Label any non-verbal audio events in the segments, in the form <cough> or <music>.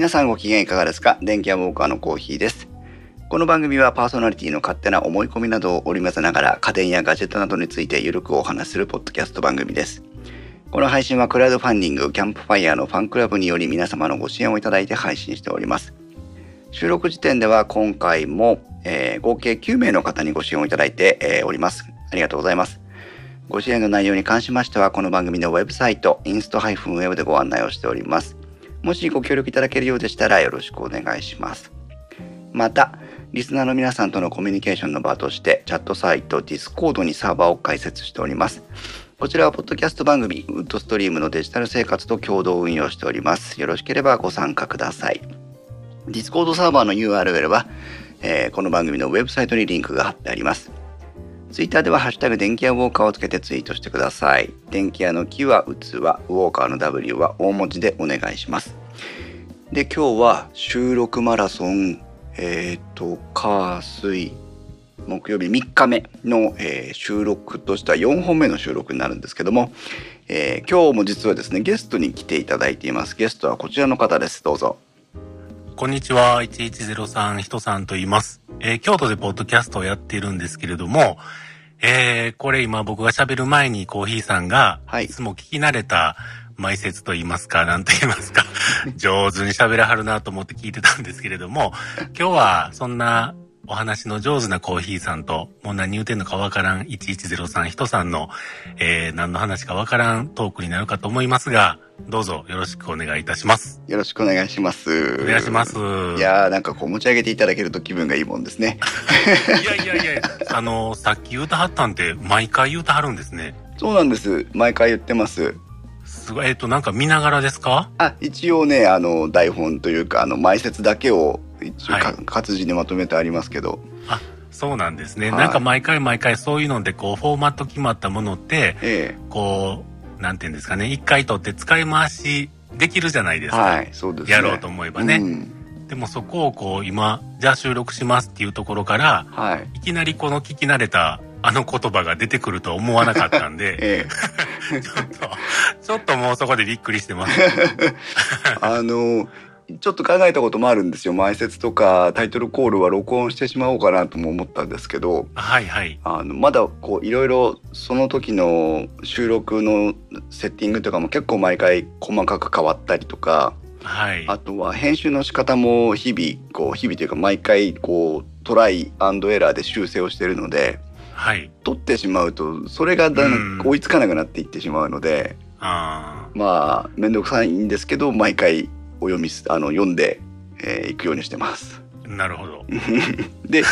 皆さんご機嫌いかがですか？電気屋ウォーカーのコーヒーです。この番組はパーソナリティの勝手な思い込みなどを織り交ぜながら家電やガジェットなどについてゆるくお話しするポッドキャスト番組です。この配信はクラウドファンディングキャンプファイヤーのファンクラブにより皆様のご支援をいただいて配信しております。収録時点では今回も、えー合計9名の方にご支援をいただいて、えーおります。ありがとうございます。ご支援の内容に関しましては、この番組のウェブサイト、インスト -web でご案内をしております。もしご協力いただけるようでしたらよろしくお願いします。また、リスナーの皆さんとのコミュニケーションの場として、チャットサイト、Discord にサーバーを開設しております。こちらは、ポッドキャスト番組、ウッドストリームのデジタル生活と共同運用しております。よろしければご参加ください。Discord サーバーの URL は、えーこの番組のウェブサイトにリンクが貼ってあります。ツイッターでは、ハッシュタグ電気屋ウォーカーをつけてツイートしてください。電気屋の木は器、ウォーカーの W は大文字でお願いします。で、今日は収録マラソン、えっ、と、火、水、木曜日3日目の、えー収録としては4本目の収録になるんですけども、えー今日も実はですね、ゲストに来ていただいています。ゲストはこちらの方です。どうぞ。こんにちは、1103人さんと言います。えー京都でポッドキャストをやっているんですけれども、えーこれ今僕が喋る前にコーヒーさんが、はいいつも聞き慣れた前説と言いますか、なんと言いますか、<laughs> 上手に喋らはるなと思って聞いてたんですけれども、今日はそんなお話の上手なコーヒーさんと、もう何言うてんのかわからん1103人さんの、えー何の話かわからんトークになるかと思いますが、どうぞよろしくお願いいたします。よろしくお願いします。お願いします。いやーなんかこう持ち上げていただけると気分がいいもんですね。<laughs> いやいやいや、あの、さっき言うたはったんって、毎回言うたはるんですね。そうなんです。毎回言ってます。すごい、えっと、なんか見ながらですか？あ、一応ね、あの、台本というか、あの、前説だけを一応か、はい活字にまとめてありますけど。そうなんですね。はいなんか毎回毎回そういうので、こう、フォーマット決まったものって、えこう、なんていうんですかね、一回取って使い回しできるじゃないでえすか。はい、そうですね。やろうと思えばね。うんでもそこをこう、今、じゃあ収録しますっていうところから、はい。いきなりこの聞き慣れたあの言葉が出てくるとは思わなかったんで、<laughs> ええ <laughs> ちょっと、ちょっともうそこでびっくりしてます。<laughs> あの、ちょっと考えたこともあるんですよ。前説とかタイトルコールは録音してしまおうかなとも思ったんですけど、はいはい。あの、まだこう、いろいろその時の収録のセッティングとかも結構毎回細かく変わったりとか、はい。あとは編集の仕方も日々、こう、日々というか毎回こう、トライアンドエラーで修正をしているので、はい。撮ってしまうと、それがだ追いつかなくなっていってしまうので、あまあ、めんどくさいんですけど、毎回お読みす、あの、読んで、えー行くようにしてます。あ、なるほど。<laughs> で、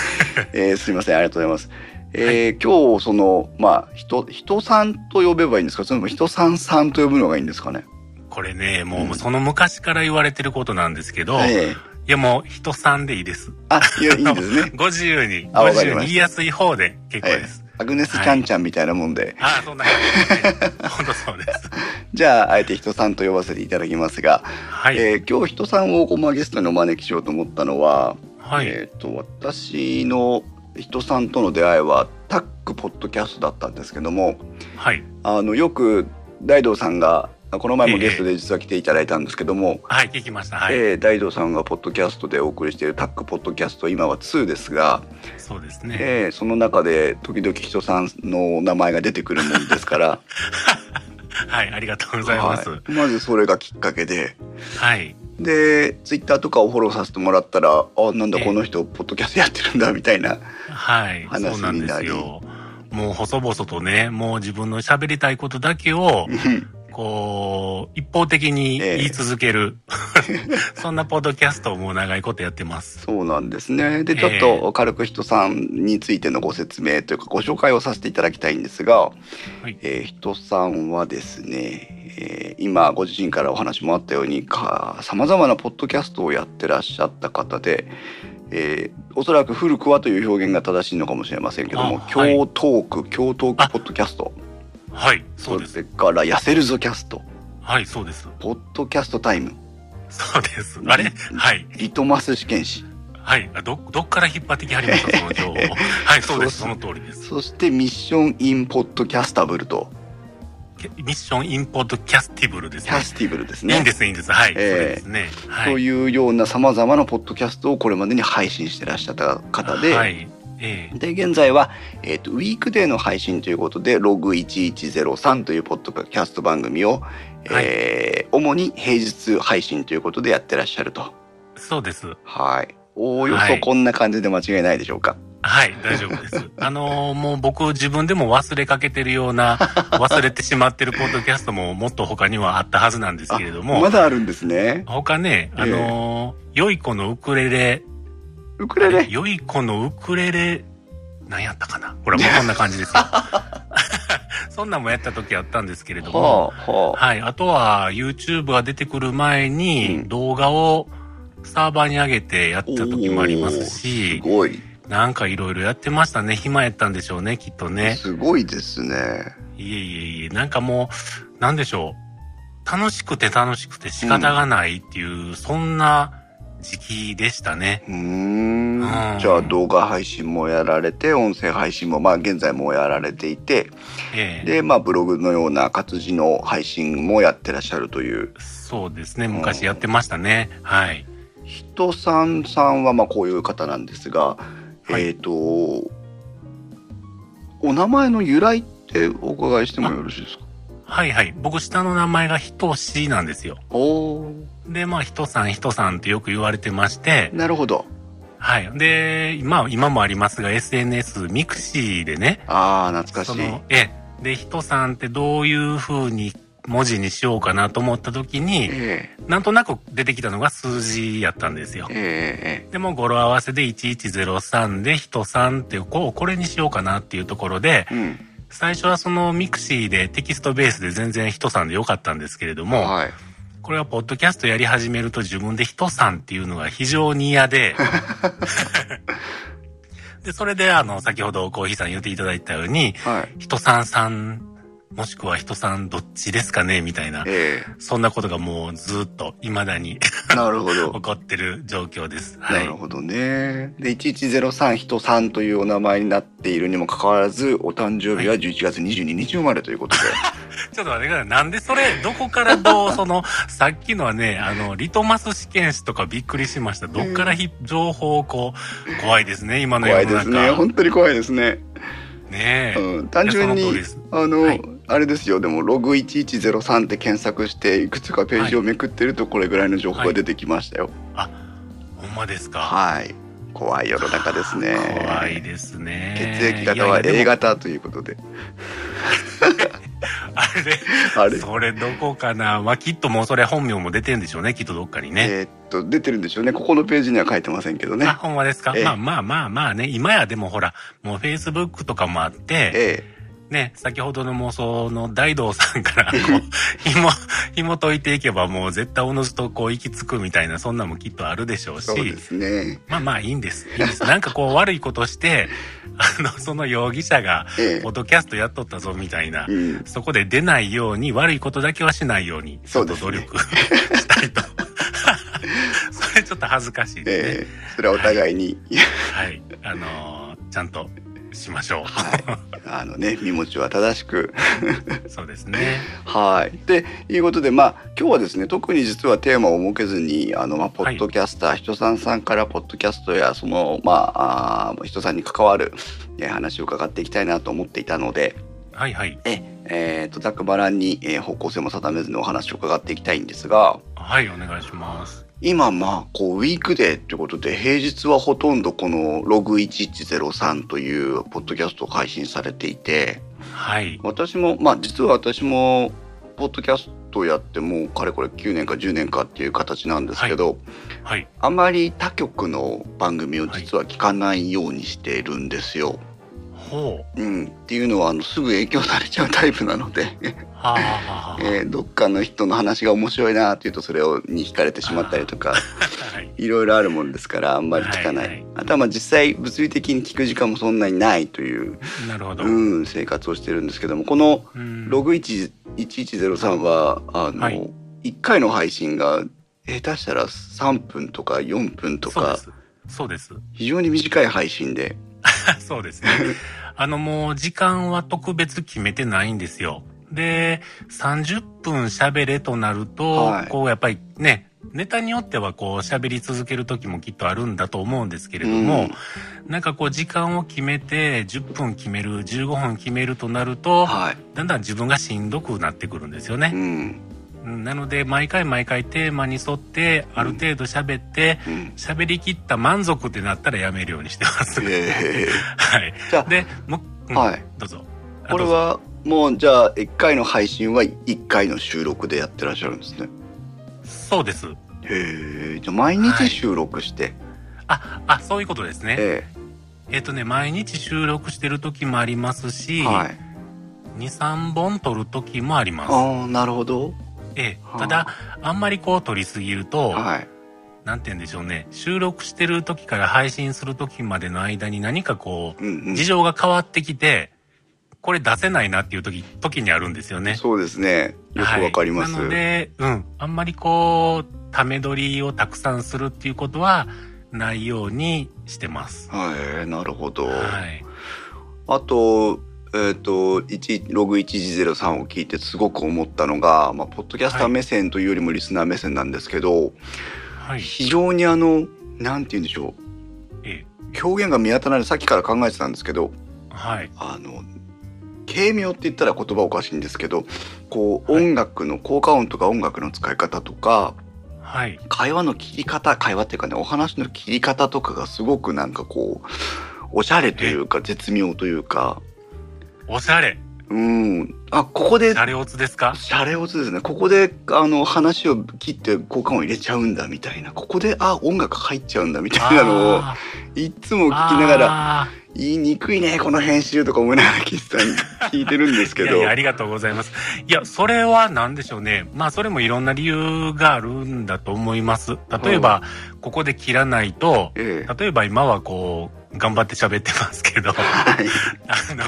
えー <laughs> すいません、ありがとうございます。えー今日、その、まあ、人、人さんと呼べばいいんですか？それとも人さんさんと呼ぶのがいいんですかね？これね、もうんうその昔から言われてることなんですけど、いええやもう人さんでいいです。あ、いや、いいんですね。<laughs> ご自由に、ご自由に言いやすい方で結構です。アグネスちゃんちゃんみたいなもんで。ああ、そんな感じですね。本当そうです。<laughs> じゃあ、あえて人さんと呼ばせていただきますが、はい。えー今日人さんをまあゲストにお招きしようと思ったのは、はい。えっ、と、私の人さんとの出会いはタックポッドキャストだったんですけども、はい。あの、よく大道さんが、この前もゲストで実は来ていただいたんですけども、はい、聞きました。はい。えー大道さんがポッドキャストでお送りしているタックポッドキャスト、今は2ですが、そうですね。えーその中で時々人さんの名前が出てくるもんですから、<laughs> はい、ありがとうございます。はいまずそれがきっかけで、はい。で、ツイッターとかをフォローさせてもらったら、あ、なんだええこの人、ポッドキャストやってるんだ、みたいな。はい。話そうなんでになりすよ。もう細々とね、もう自分の喋りたいことだけを、こう、一方的にええ言い続ける。<laughs> そんなポッドキャストをもう長いことやってます。そうなんですね。で、ええちょっと軽く人さんについてのご説明というかご紹介をさせていただきたいんですが、はい。えー人さんはですね、えー今ご自身からお話もあったようにか様々なポッドキャストをやってらっしゃった方で、えーおそらく古くはという表現が正しいのかもしれませんけども、あはい京トーク、京トークポッドキャスト、はい、そうです。れから痩せるぞキャスト、はい、そうです。ポッドキャストタイム、そうです。あれ？はい。リトマス試験紙、はい。あど、どっから引っ張ってきはりました、その情報。<laughs> はい、そうです。その通りです。そしてミッションインポッドキャスタブルと、ミッションインポッドキャスティブルですね。キャスティブルですね。いいんです、いいんです。はい。ええそれですね。はい。というような様々なポッドキャストをこれまでに配信してらっしゃった方で、はい。ええで、現在は、えっ、と、ウィークデーの配信ということで、ログ1103というポッドキャスト番組を、えー主に平日配信ということでやってらっしゃると。そうです。はい。おおよそはいこんな感じで間違いないでしょうか？はい、大丈夫です。<laughs> あのーもう僕自分でも忘れかけてるような、<laughs> 忘れてしまってるポッドキャストももっと他にはあったはずなんですけれども、まだあるんですね。他ね、あのー良い子のウクレレ、ウクレレ。良い子のウクレレ、何やったかな？ほら、もうこんな感じですよ。<laughs> そんなんもやった時あったんですけれども、はい。あとは、YouTube が出てくる前うに、ん動画をサーバーに上げてやった時もありますしす、ごい。なんかいろいろやってましたね。暇やったんでしょうね、きっとね。すごいですね。いえいえいえ、なんかもう、なんでしょう。楽しくて楽しくて仕方がないっていう、そんな時期でしたね。うーんうんじゃあ動画配信もやられて音声配信もまあ現在もやられていてええでまあブログのような活字の配信もやってらっしゃるというそうですね。昔やってましたね。はい。人さんさんはまあこういう方なんですが、はいえっ、とお名前の由来ってお伺いしてもよろしいですか？はいはい。僕下の名前がひとしなんですよ。おーで、まあ、ひとさんひとさんってよく言われてまして、なるほど。はい。で、今、今もありますが、SNS、 mixi でね、ああ懐かしい。ええ、で、ひとさんってどういう風に文字にしようかなと思った時に、えなんとなく出てきたのが数字やったんですよ。え。ええでも語呂合わせで1103でひとさんってこう、これにしようかなっていうところでえ、うん。最初はその mixi でテキストベースで全然ひとさんでよかったんですけれども、はいこれはポッドキャストやり始めると自分で人さんっていうのが非常に嫌で、<laughs> で、それであの、先ほどコーヒーさん言っていただいたように、はい。人さんさん、もしくは人さんどっちですかねみたいな、えそんなことがもうずっと未だにえなるほど <laughs> 起こってる状況です。はないる。ほどね。で、1103人さんというお名前になっているにもかかわらず、お誕生日は11月22日生まれということで。<laughs> ちょっと待ってください。なんでそれ、どこからどう、その、<laughs> さっきのはね、あの、リトマス試験紙とかびっくりしました。どっからひ、情報をこう、怖いですね、今の世怖の中。いですね。本当に怖いですね。ねえ。うん、単純にあの、はいあれですよ、でも、ログ1103って検索して、いくつかページをめくってると、これぐらいの情報が出てきましたよ。ほんまですか？はい。怖い世の中ですね。怖いですね。血液型は A 型ということで。<laughs> あれ、あれそれどこかな？まあ、きっともうそれ本名も出てんでしょうね、きっとどっかにね。えーっと、出てるんでしょうね。ここのページには書いてませんけどねあ、。ほんまですか？ええまあまあまあまあね、今やでもほら、もう Facebook とかもあって、えね、先ほどの妄想の大道さんから、こう、<laughs> 紐、紐解いていけばもう絶対おのずとこう行き着くみたいな、そんなんもきっとあるでしょうし、えそうですね。まあまあいいんです。いいんです。なんかこう悪いことして、<laughs> あの、その容疑者が、ええポッドキャストやっとったぞみたいな、うん。そこで出ないように悪いことだけはしないように、ちょっと努力 <laughs> したいと。それちょっと恥ずかしいですね。ええそれはお互いに、はい。あのーちゃんとしましょう。あのね、身持ちは正しく。<laughs> そうですね。はい。で、いうことで、まあ、今日はですね、特に実はテーマを設けずに、あの、まあ、ポッドキャスター、人さんさんから、ポッドキャストや、その、まあ、あー人さんに関わる、えー話を伺っていきたいなと思っていたので、はいはい。え、えーと、ざっくばらんに、えー方向性も定めずにお話を伺っていきたいんですが、はい、お願いします。今まあこうウィークデーってことで平日はほとんどこのログ1103というポッドキャストを配信されていてはい。私もまあ実は私もポッドキャストやってもうかれこれ9年か10年かっていう形なんですけど、はい。あまり他局の番組を実は聞かないようにしているんですよ。ほう。うん、っていうのはあのすぐ影響されちゃうタイプなので、はあ、はあはあ、<laughs> えーどっかの人の話が面白いなっていうとそれをに惹かれてしまったりとかはい。<laughs> いろいろあるもんですからあんまり聞かない、はいはいあとはまあ実際物理的に聞く時間もそんなにないという、なるほど。うん、生活をしてるんですけどもこのうんログ1 1103はあの、はい1回の配信が下手したら3分とか4分とかそうです。そうです。非常に短い配信で、<laughs> そうですね。あのもう時間は特別決めてないんですよ。で、30分喋れとなると、はいこうやっぱりね、ネタによってはこう喋り続ける時もきっとあるんだと思うんですけれども、なんかこう時間を決めて10分決める、15分決めるとなると、はい。だんだん自分がしんどくなってくるんですよね。うん。うんなので、毎回毎回テーマに沿って、ある程度喋って、うん。喋り切った満足ってなったらやめるようにしてます。え <laughs> はい。じゃあで、も、うんはい。どうぞ。あこれはもうじゃあ1回の配信は1回の収録でやってらっしゃるんですね。そうです。へえ。じゃあ毎日収録して。あ、あ、そういうことですね。ええっ、とね、毎日収録してる時もありますえし、はい。2、3本撮る時もあります。ああ、なるほど。ええはあただ、あんまりこう撮りすぎると、はい。なんて言うんでしょうね、収録してる時から配信する時までの間に何かこう、うんうん。事情が変わってきて、これ出せないなっていう時、時にあるんですよね。そうですね。よくわかります。はい、なので、うん。あんまりこう、ため撮りをたくさんするっていうことはないようにしてます。はい、なるほど。はい。あと、えっ、と、1ログ1103を聞いてすごく思ったのが、まあ、ポッドキャスター目線というよりもリスナー目線なんですけど、はい。非常にあの、なんて言うんでしょええう。表現が見当たらない、さっきから考えてたんですけど、はい。あの、軽妙って言ったら言葉おかしいんですけど、こう、はい音楽の、効果音とか音楽の使い方とか、はい。会話の切り方、会話っていうかね、お話の切り方とかがすごくなんかこう、おしゃれというか、絶妙というか、おしゃれ。うん。あ、ここでシ、ャレオツですか？シャレオツですね。ここで、あの、話を切って効果音入れちゃうんだ、みたいな。ここで、あ、音楽入っちゃうんだ、みたいなのを、あいつもー聞きながら、あ言いにくいね、この編集とか思いながら聞いてた <laughs> 聞いてるんですけど。ーいやいや、ありがとうございます。いや、それは何でしょうね。まあ、それもいろんな理由があるんだと思います。例えば、ここで切らないと、ええ。例えば今はこう、頑張って喋ってますけど、はい。あの、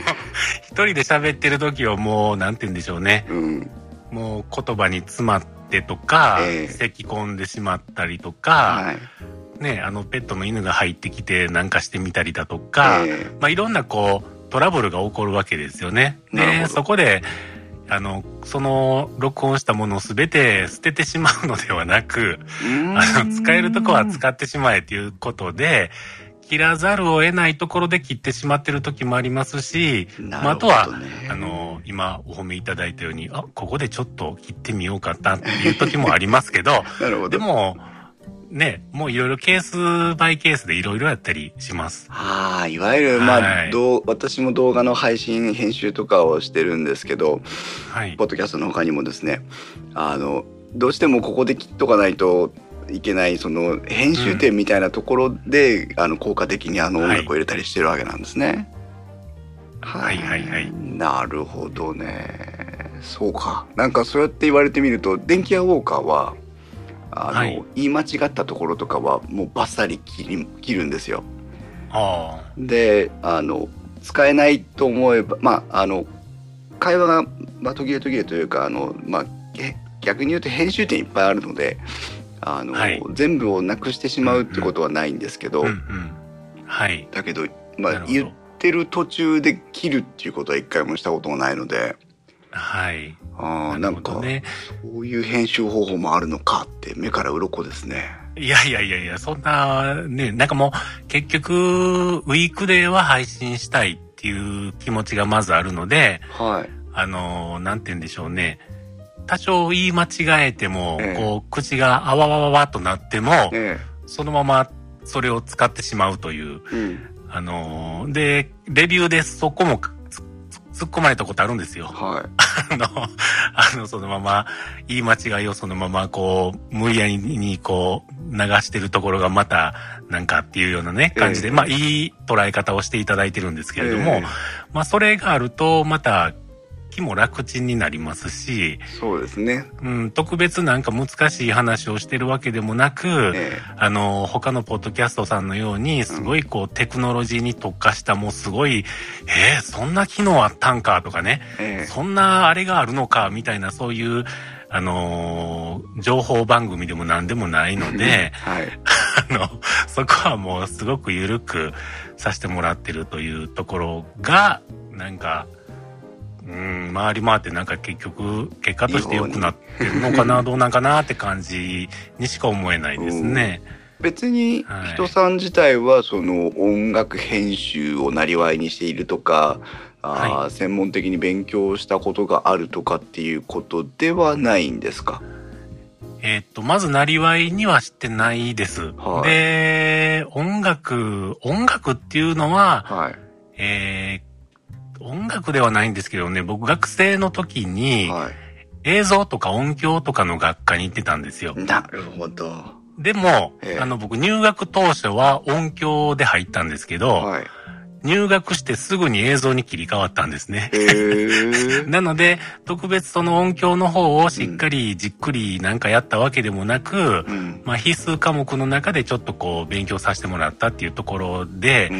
一人で喋ってる時はもう、なんて言うんでしょうね。うん。もう言葉に詰まってとか、ええ咳込んでしまったりとか、はい。ね、あの、ペットの犬が入ってきてなんかしてみたりだとか、ええまあ、いろんなこう、トラブルが起こるわけですよね。で、そこで、あの、その、録音したものをすべて捨ててしまうのではなく、あの、使えるとこは使ってしまえということで、切らざるを得ないところで切ってしまってる時もありますし、なまあ、あとは。あの、今お褒めいただいたように、あ、ここでちょっと切ってみようかなっていう時もありますけど、<laughs> なるほど。でも、ね、もういろいろケースバイケースでいろいろやったりします。ああ、いわゆる、まあ、はいどう私も動画の配信、編集とかをしてるんですけど、はいポ。ッドキャストの他にもですね、あの、どうしてもここで切っとかないといけない、その、編集点みたいなところで、あの、効果的にあの音楽を入れたりしてるわけなんですね。はいはいはいなるほどね。そうか。なんかそうやって言われてみると、電気屋ウォーカーは、あの、はい言い間違ったところとかはもうバッサリ切り切るんですよ。あであの使えないと思えばまああの会話が、まあ、途切れ途切れというかあの、まあ、げ逆に言うと編集点いっぱいあるのであの、はい全部をなくしてしまうってことはないんですけど、あ。うんうん。はい。だけど、まあ、言ってる途中で切るっていうことは一回もしたことがないのではい。あーなんか、ね。そういう編集方法もあるのかって目から鱗ですね。いやいやいやいや、そんな、ね、なんかもう、結局、ウィークデーは配信したいっていう気持ちがまずあるので、はい。あの、なんて言うんでしょうね。多少言い間違えても、ええこう、口があわわわわとなっても、えそのままそれを使ってしまうという。え。うん。あのーで、レビューでそこも突っ込まれたことあるんですよ。は <laughs> あの、あの、そのまま、言い間違いをそのまま、こう、無理やりに、こう、流してるところがまた、なんかっていうようなね、感じで、ええまあ、いい捉え方をしていただいてるんですい。けれども、ええまあ、それがあると、また、気も楽ちんになりますし、そうですね。うん、特別なんか難しい話をしてるわけでもなく、えあの、他のポッドキャストさんのように、すごいこう、テクノロジーに特化した、もうすごい、えー、そんな機能あったんかとかね。そんなあれがあるのか、みたいな、そういう、あのー情報番組でも何でもないので、はい。<laughs> あの、そこはもうすごく緩くさせてもらってるというところが、なんか、ううん、回り回ってなんか結局、結果として良くなってるのかな、どうなんかなって感じにしか思えないですね。別にはい人さん自体はその音楽編集をなりわいにしているとか、あー専門的に勉強したことがあるとかっていうことではないんですか？えーっと、まず、なりわいにはしてないです。はい。で、音楽、音楽っていうのは、はい。えー音楽ではないんですけどね、僕学生の時には映像とか音響とかの学科に行ってたんですよ。い。なるほど。でも、ええ。あの僕入学当初は音響で入ったんですけど、はい。入学してすぐに映像に切り替わったんですね。へえ。<laughs> なので、特別その音響の方をしっかりじっくりなんかやったわけでもなく、うん。まあ必須科目の中でちょっとこう勉強させてもらったっていうところで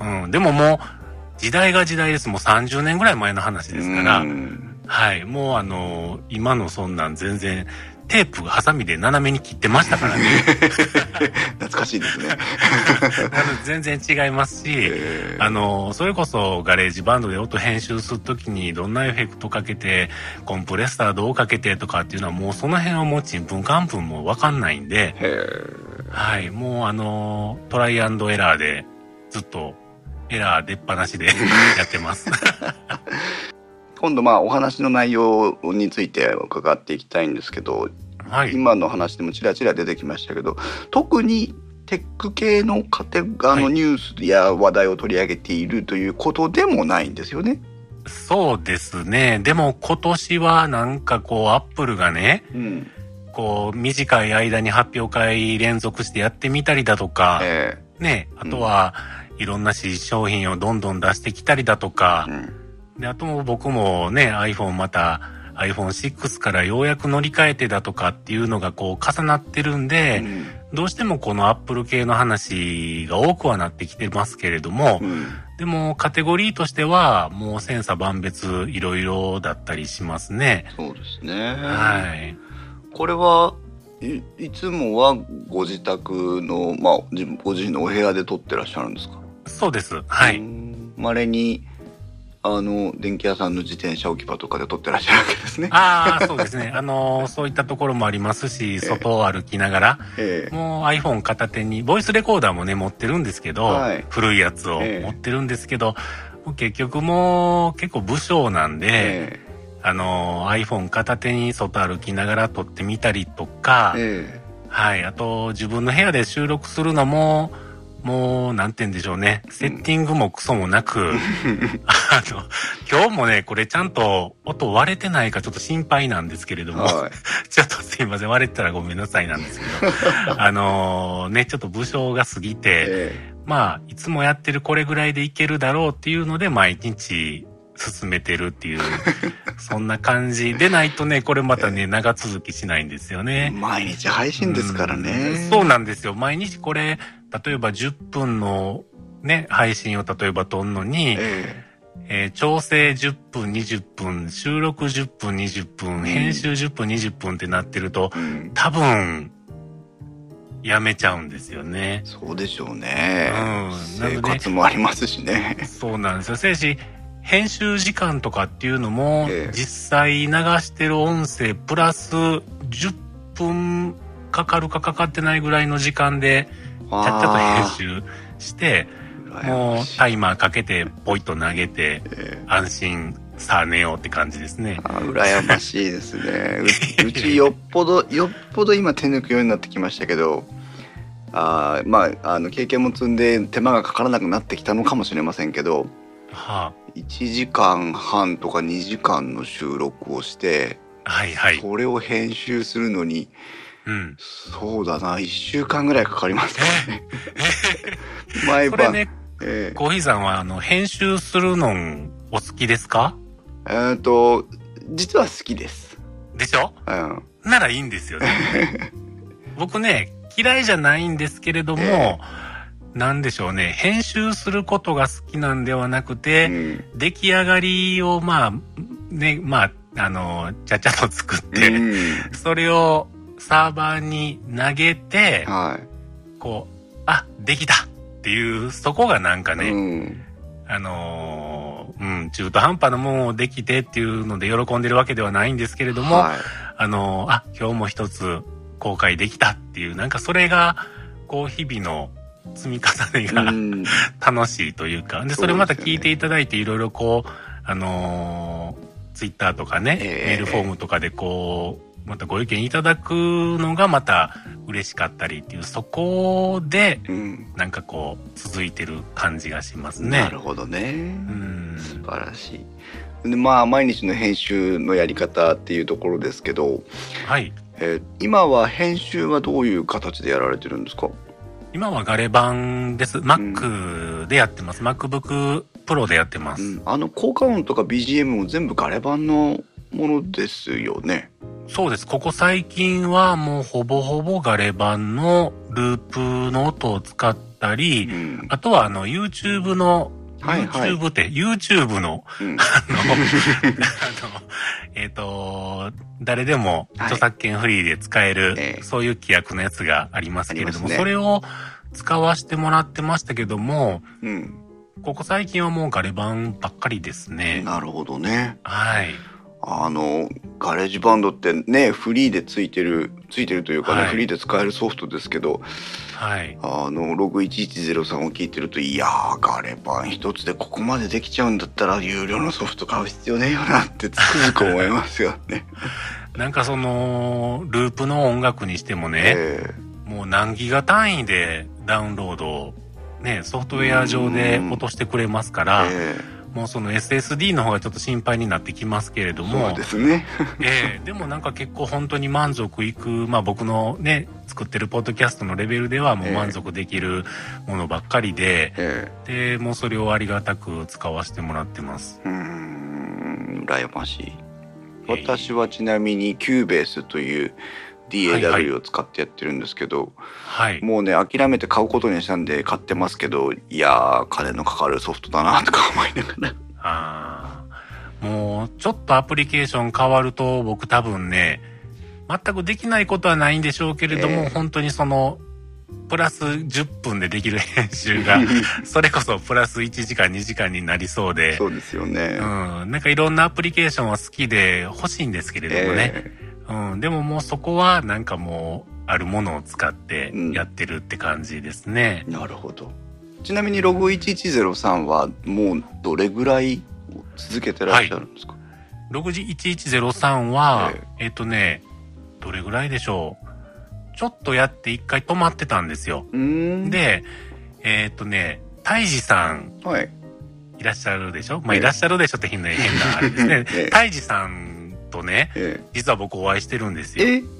う、ん。うん、でももう時代が時代です。もう30年ぐらい前の話ですから、うん。はい、もうあの今のそんなん全然、テープ、ハサミで斜めに切ってましたからね。<laughs> 懐かしいですね。<laughs> 全然違いますし、あの、それこそ GarageBand で音編集するときにどんなエフェクトかけて、コンプレッサーどうかけてとかっていうのはもうその辺はもうちんぷんかんぷんもわかんないんで、はい、もうあの、トライアンドエラーでずっとエラー出っ放しで <laughs> やってます。<laughs> 今度まあお話の内容について伺っていきたいんですけどはい。今の話でもちらちら出てきましたけど特にテック系のカテあのはいニュースや話題を取り上げているということでもないんですよね。そうですね。でも今年はなんかこう、アップルがね、うんこう、短い間に発表会連続してやってみたりだとか、えね、あとは、いろんな新商品をどんどん出してきたりだとかえ、うんで、あとも僕もね、iPhone また iPhone6 からようやく乗り換えてだとかっていうのがこう重なってるんで、うんどうしてもこの Apple 系の話が多くはなってきてますけれども、うんでもカテゴリーとしてはもう千差万別いろいろだったりしますね。そうですね。はい。これはいいつもはご自宅のまあご自身のお部屋で撮ってらっしゃるんですか？そうです。はい。まれにあの電気屋さんの自転車置き場とかで撮ってらっしゃるわけですね。ああ、そうですね。あのーそういったところもありますし、外を歩きながら、ええもう iPhone 片手に、ボイスレコーダーもね、持ってるんですけど、はい古いやつをええ持ってるんですけど、もう結局もう結構武将なんで、えあのー iPhone 片手に外歩きながら撮ってみたりとかえ、えはい、あと自分の部屋で収録するのも、もう、なんて言うんでしょうね。セッティングもクソもなく、<laughs> あの、今日もね、これちゃんと音割れてないかちょっと心配なんですけれども、えはい。<laughs> ちょっとすいません、割れてたらごめんなさいなんですけど、<laughs> あのね、ちょっと武将が過ぎて、えまあ、いつもやってるこれぐらいでいけるだろうっていうので、毎日進めてるっていう、<laughs> そんな感じでないとね、これまたね、長続きしないんですよえね。毎日配信ですからね。うんそうなんですよ。毎日これ、例えば10分のね、配信を例えば撮んのに、ええー調整10分、20分、収録10分、20分、編集10分、20分ってなってるとえ、うん。多分、やめちゃうんですよね。そうでしょうね。うん生活もありますしね。そうなんですよ。せやし、編集時間とかっていうのも、ええ。実際流してる音声プラス10分かかるかかかってないぐらいの時間で、ちゃっちゃと編集して、集もうタイマーかけて、ポイッと投げて、ええ。安心、さあ寝ようって感じですね。あ羨ましいですね。う <laughs> うちよっぽどよっぽど今手抜くようになってきましたけどあーまああの経験も積んで手間がかからなくなってきたのかもしれませんけどは1時間半とか2時間の収録をしてあ、はいはい。それを編集するのにうん。そうだな1週間ぐらいかかりますね。<laughs> 毎晩、ね、えコーヒーさんは、あの、編集するのお好きですか？ええーと実は好きです、でしょ？うん、ならいいんですよね。<laughs> 僕ね、嫌いじゃないんですけれども、えなんでしょうね、編集することが好きなんではなくて、うん。出来上がりを、まあ、ね、まあ、あの、ちゃちゃと作って、うん。それをサーバーに投げて、はい。こう、あ、できたっていう、そこがなんかね、うん。あのーうん、中途半端なものをできてっていうので喜んでるわけではないんですけれども、はい。あのーあ、今日も一つ公開できたっていう、なんかそれが、こう、日々の積み重ねが、うん楽しいというか、で、それまた聞いていただいていろいろこう、あのツイッターとかね、ええメールフォームとかでこう、またご意見いただくのがまた嬉しかったりっていう、そこで、うんなんかこう、続いてる感じがしますね。なるほどね。うん。素晴らしい。でまあ毎日の編集のやり方っていうところですけど、はい。えー今は編集はどういう形でやられてるんですか？今はガレ版です。Mac でやってます。MacBook Pro でやってます。うん、あの効果音とか BGM も全部ガレ版のものですよね。そうです。ここ最近はもうほぼほぼガレ版のループの音を使ったり、うんあとはあの YouTube の、はいはい。YouTube って YouTube の、うん。あの、あの、えっ、と、誰でもはい。著作権フリーで使える、ええ。そういう規約のやつがありますけれども、ね。それを使わせてもらってましたけども、うん、ここ最近はもうガレバンばっかりですね。なるほどね。はい。あの GarageBand ってねフリーでついてるついてるというかね、はい。フリーで使えるソフトですけどはい。あのログ1103を聞いてるといやーガレバン一つでここまでできちゃうんだったら有料のソフト買う必要ねえよなってつくづく思いますよね。<laughs> なんかその、ループの音楽にしてもね、えもう何ギガ単位でダウンロードをね、ソフトウェア上で落としてくれますかえら、えもうその SSD の方がちょっと心配になってきますけれどえもそう、ですね。<laughs> ええでもなんか結構本当に満足いく、まあ僕のね、作ってるポッドキャストのレベルではもう満足できるものばっかりで、えで、もうそれをありがたく使わせてもらってます。えうーん羨ましい。私はちなみに Cubase という DAW を使ってやってるんですけど、はい。もうね諦めて買うことにしたんで買ってますけどいやー金のかかるソフトだなとか思いながら。ああ。もう、ちょっとアプリケーション変わると、僕多分ね、全くできないことはないんでしょうけれども、ええ。本当にその、プラス10分でできる編集が、<laughs> それこそプラス1時間2時間になりそうで、そうですよね、うん、なんかいろんなアプリケーションは好きで欲しいんですけれどもね、えうん、でももうそこはなんかもう、あるものを使ってうん。やってるって感じですね。えなるほど。ちなみにログ1103はもうどれぐらい続けてらっしゃるんですか、ログジ1103は、ええ。っ、とね、どれぐらいでしょう？ちょっとやって一回止まってたんですよ。うーん。で、えっ、とね、大治さんはい。いらっしゃるでしょ？まあ、ええ。いらっしゃるでしょって変な、変なあれですね。<laughs> さんとね、え実は僕お会いしてるんですよ。え？<laughs>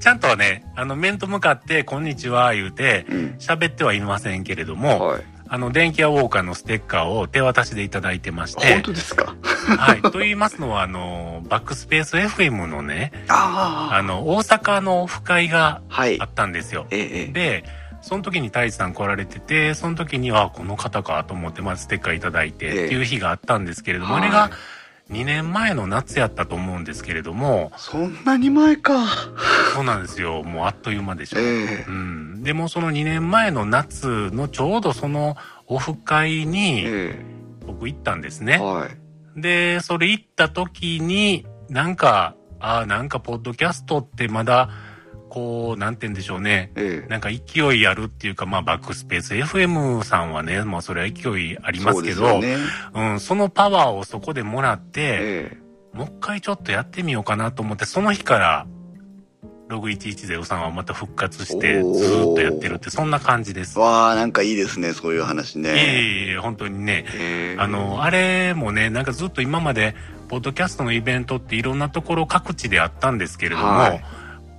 ちゃんとはね、あの、面と向かって、こんにちは、言うて、うん。喋ってはいませんけれども、はい。あの、電気屋ウォーカーのステッカーを手渡しでいただいてまして本、当ですか？はい。と言いますのは、あの、バックスペース FM のね、あああの、大阪のオフ会がはい。あったんですよ。ええええ。で、その時に太一さん来られてて、その時には、この方かと思って、まずステッカーいただいて、ええっていう日があったんですけれども、はい。あれが2年前の夏やったと思うんですけれども、そんなに前かそうなんですよ。もうあっという間でしょ。ええうん。でもその2年前の夏のちょうどそのオフ会にえ僕行ったんですえね。はいで、それ行った時に、なんか、ああ、なんかポッドキャストってまだ、こう、なんて言うんでしょうね。ええ。なんか勢いあるっていうか、まあバックスペース。FM さんはね、まあそれは勢いありますけど、そうね。うん、そのパワーをそこでもらって、えもう一回ちょっとやってみようかなと思って、その日から、ログ1103はまた復活して、ずっとやってるって、そんな感じです。えわあなんかいいですねそういう話ね。いえいえ本当にね。ええ。あの、あれもね、なんかずっと今まで、ポッドキャストのイベントっていろんなところ各地であったんですけれども、はい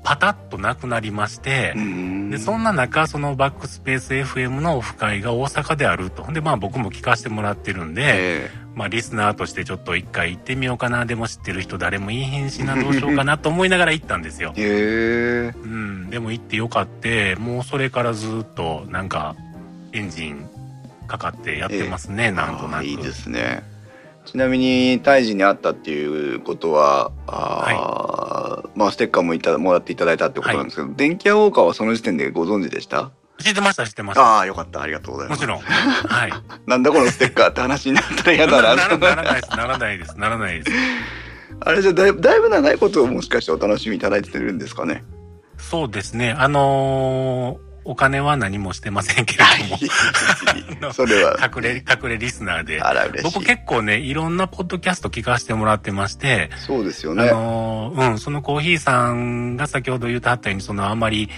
パタッとなくなりましてう、んで、そんな中、そのバックスペース FM のオフ会が大阪であると。ほんで、まあ僕も聞かせてもらってるんで、えまあリスナーとしてちょっと一回行ってみようかな。でも知ってる人誰もいいへんしな、どうしようかなと思いながら行ったんですよえ。へえうん。でも行ってよかって、もうそれからずっとなんかエンジンかかってやってますね、なんとなく。いいですねちなみに胎児に会ったっていうことはあー、まあステッカーもいたもらっていただいたってことなんですけど、電気屋ウォーカーはその時点でご存知でした？知ってました、知ってました。ああ、よかった。ありがとうございます。もちろん。はい。<laughs> なんだこのステッカーって話になったら嫌だな。ならならないです、ならないです、ならないです。あれじゃだいぶ、だいぶ長いことをもしかしてお楽しみいただいてるんですかね？そうですね。あのーお金は何もしてませんけれども、<laughs> それは。隠れ、隠れリスナーで。あら、嬉しい。僕結構ね、いろんなポッドキャスト聞かせてもらってまして、そうですよあね。のーうん、そのコーヒーさんが先ほど言ってはったように、そのあんまり、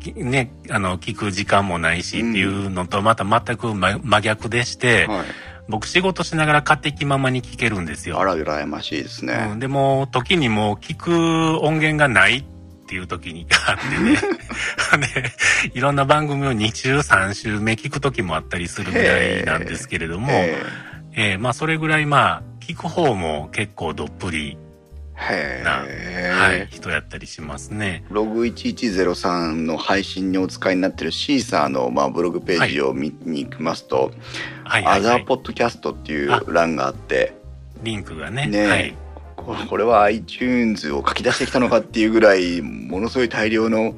きね、あの、聞く時間もないしっていうのと、また全く真真逆でして、はい。僕仕事しながら勝手気ままに聞けるんですよ。あら、羨ましいですうねん、。でも、時にもう聞く音源がないっていう時にあってね。<laughs> で、いろんな番組を2週、3週目聞く時もあったりするぐらいなんですけれども、ええーまあそれぐらいまあ、聞く方も結構どっぷりえな。はい、人やったりしますね。ログ1103の配信にお使いになってるシーサーの、まあ、ブログページを見に行きますと、はい、はい、アザーはい。ポッドキャストっていう欄があって、リンクがね。ねえはい。ここれは iTunes を書き出してきたのかっていうぐらい、ものすごい大量の、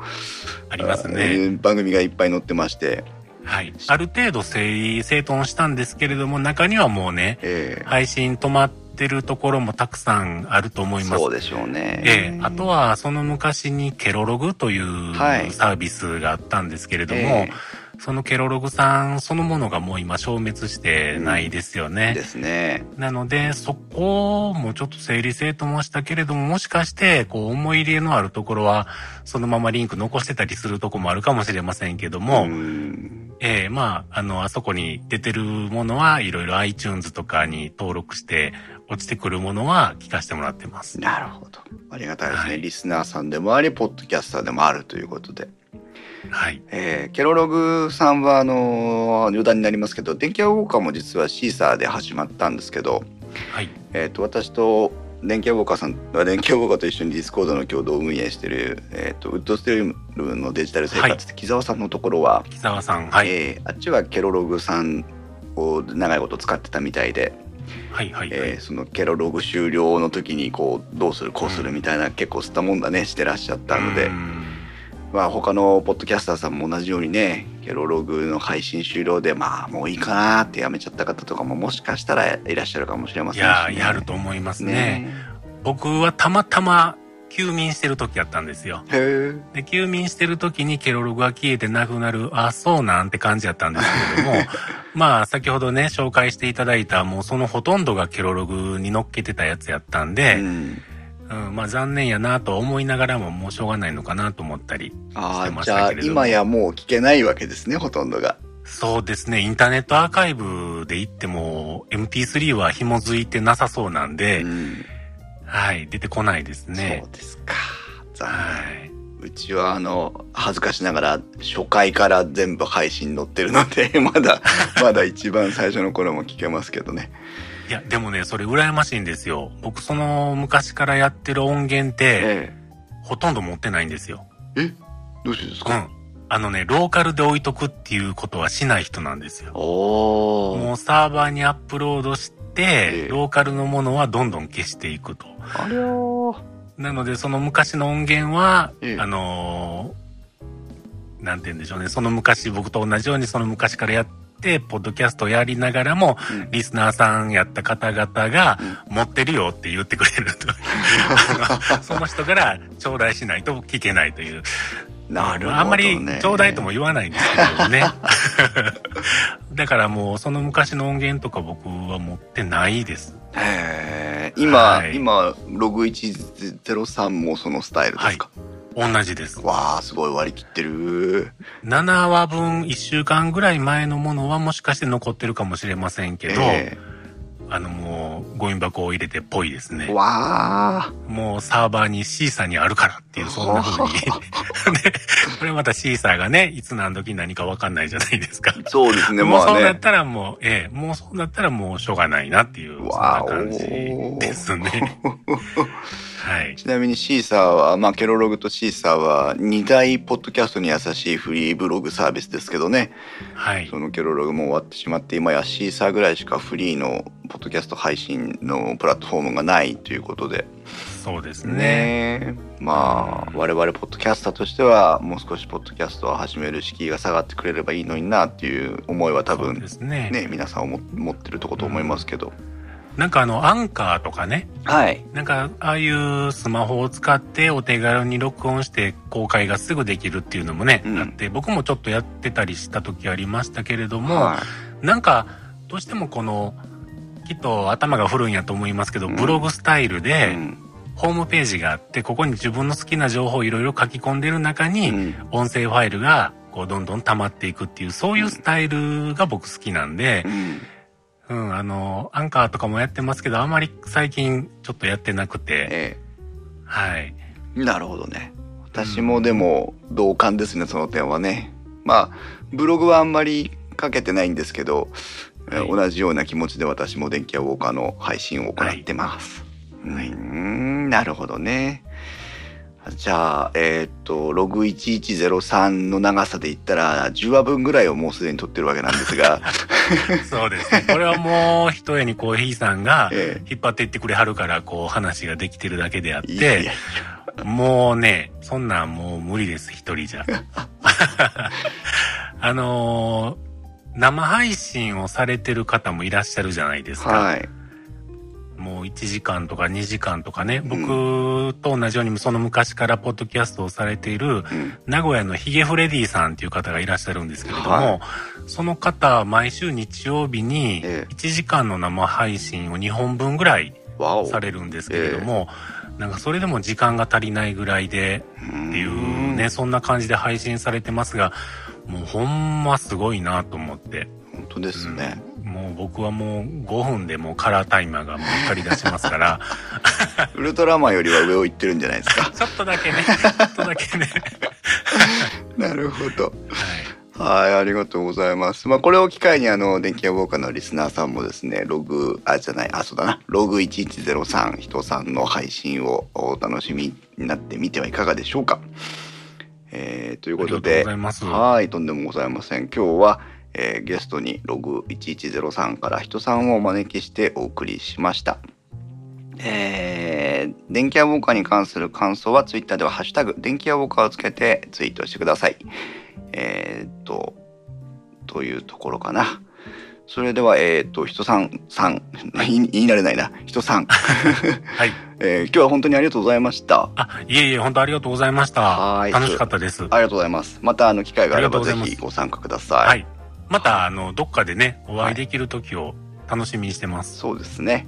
ありますえね。ー番組がいっぱい載ってまして、はい。ある程度整理整頓したんですけれども、中にはもうね、えー配信止まってるところもたくさんあると思いますそうでしょうね。ええ、あとはその昔にケロログというはいサービスがあったんですけれども、えそのケロログさんそのものがもう今消滅してないですよえね。ですね。なので、そこもちょっと整理整頓もしたけれども、もしかして、こう、思い入れのあるところは、そのままリンク残してたりするとこもあるかもしれませんけども、んええまあ、あの、あそこに出てるものはいろいろ iTunes とかに登録して、落ちてくるものは聞かせてもらってます。なるほど。ありがたいですね。はいリスナーさんでもあり、ポッドキャスターでもあるということで。はい。えーケロログさんはあの余談になりますけど電気屋ウォーカーも実は Seesaa で始まったんですけど、はい。えー、と私と電気屋ウォーカーさん電気屋ウォーカーと一緒に Discord の共同運営してる、えー、とウッドストリームのデジタル生活って木澤さんのところは、木沢さん。はい。えーあっちはケロログさんを長いこと使ってたみたいで、はいはいはい。えーそのケロログ終了の時にこうどうするこうするみたいな、結構すったもんだねしてらっしゃったのでう。んまあ他のポッドキャスターさんも同じようにねケロログの配信終了でまあもういいかなってやめちゃった方とかももしかしたらいらっしゃるかもしれませんし、いややると思いますね。ね僕はたまたま休眠してる時やったんですよ。で、休眠してる時にケロログが消えてなくなる、あ、そうなんて感じやったんですけれども、<laughs> まあ、先ほどね、紹介していただいた、もうそのほとんどがケロログに乗っけてたやつやったんで、うん、うん、まあ残念やなと思いながらももうしょうがないのかなと思ったりしてまああじゃあしたけれども。今やもう聞けないわけですねほとんどがそうですね、インターネットアーカイブで言っても MP3 は紐づいてなさそうなんで、うんはい、出てこないですねそ。うですか残は念い。うちはあの恥ずかしながら初回から全部配信載ってるので <laughs> まだまだ一番最初の頃も聞けますけどねいや、でもね、それ羨ましいんですよ。僕、その昔からやってる音源って、えほとんど持ってないんですよ。え？えどうしてですか、うん。あのね、ローカルで置いとくっていうことはしない人なんですよ。もうサーバーにアップロードして、ええローカルのものはどんどん消していくと。ありゃーなので、その昔の音源は、ええあのーなんて言うんでしょうね。その昔、僕と同じようにその昔からやって、ポッドキャストをやりながらも、うんリスナーさんやった方々が、持ってるよって言ってくれると。<laughs> その人から頂戴しないと聞けないという。なるほど、ね。あんまり頂戴とも言わないんですけどね。<laughs> だからもうその昔の音源とか僕は持ってないです。へー今、はい今、ログ103もそのスタイルですか、同じです。わあ、すごい割り切ってる。7話分1週間ぐらい前のものはもしかして残ってるかもしれませんけど、えあのもうゴミ箱を入れてっぽいですえね。わあ。もうサーバーにシーサーにあるからっていう、そんな風に。で、<laughs> これまたシーサーがね、いつ何時に何かわかんないじゃないですか。そうですね、もうまあね。そうなったらもう、ええ、もうそうなったらもうしょうがないなっていう、そんな感じですね。<laughs> はい。ちなみにシーサーは、まあ、ケロログとシーサーは2大ポッドキャストに優しいフリーブログサービスですけどね。はいそ。のケロログも終わってしまって、今やシーサーぐらいしかフリーのポッドキャスト配信のプラットフォームがないということでそうですね。ねまあ我々ポッドキャスターとしてはもう少しポッドキャストを始める敷居が下がってくれればいいのになっていう思いは多分ね。ね皆さん思持ってるとこと思いますけど、なんかあの、アンカーとかね、はい。なんか、ああいうスマホを使ってお手軽に録音して公開がすぐできるっていうのもね、うん。あって、僕もちょっとやってたりした時ありましたけれども、はなんか、どうしてもこの、きっと頭が古いんやと思いますけど、うん。ブログスタイルい、で、うん。ホームページがあって、ここに自分の好きな情報をいろいろ書き込んでる中に、うん。音声ファイルが、こう、どんどん溜まっていくっていう、そういうスタイルが僕好きなんでう、んうん、あの、アンカーとかもやってますけど、あんまり最近ちょっとやってなくて、えはい。えなるほどね。私もでも同感ですねその点はね。まあブログはあんまり書けてないんですけど、えはい。同じような気持ちで私も電気屋ウォーカーの配信を行ってます、うーんなるほどねじゃあえーっとログ1103の長さで言ったら10話分ぐらいをもうすでに撮ってるわけなんですが、<laughs> そうですね。これはもう、ひとえにコーヒーさんが、え引っ張っていってくれはるから、こう、話ができてるだけであっえいやいてや、もうね、そんなんもう無理です、一人じゃ。<laughs> あのー生配信をされてる方もいらっしゃるじゃないですか。はいもう1時間とか2時間とかね、僕と同じようにその昔からポッドキャストをされている、うん。名古屋のヒゲフレディさんっていう方がいらっしゃるんですけれども、はその方、毎週日曜日にええ。1時間の生配信を2本分ぐらいされるんですけれども、なんかそれでも時間が足りないぐらいでっっていうね、そんな感じで配信されてますが、もうほんますごいなと思って。本当ですね、もう僕はもう5分でもうカラータイマーがもう光り出しますから、<laughs> ウルトラマンよりは上を行ってるんじゃないですか <laughs> ちょっとだけね、<laughs> ちょっとだけね。なるほどはい。はい、ありがとうございます。まあ、これを機会に、あの、電気屋ウォーカーのリスナーさんもですね、ログ、あ、じゃない、あ、そうだな、ログ1103人さんの配信をお楽しみになってみてはいかがでしょうか。えー、ということありがとうで、ございますはい、とんでもございません。今日は、えーゲストにログ1103から人さんをお招きしてお送りしました。えー、電気屋ウォーカーに関する感想はツイッターではハッシュタグ電気屋ウォーカーをつけてツイートしてください。えーっと、というところかな。それでは、えーっと、人さん、さん、<laughs> 言い慣れないな。人さん。はい。<laughs> えー今日は本当にありがとうございました。あ、いえいえ、本当ありがとうございました。はい楽しかったです。ありがとうございます。また、あの、機会があればぜひご参加ください。はい。また、あの、どっかでね、お会いできる時を楽しみにしてます。そうですね。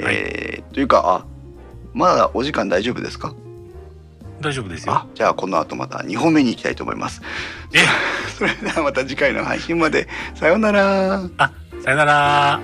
はいえーというか、あ、まだお時間大丈夫ですか？大丈夫ですよあ。、じゃあこの後また2本目に行きたいと思います。え？<laughs> それではまた次回の配信まで。さようなら。あ、さよなら。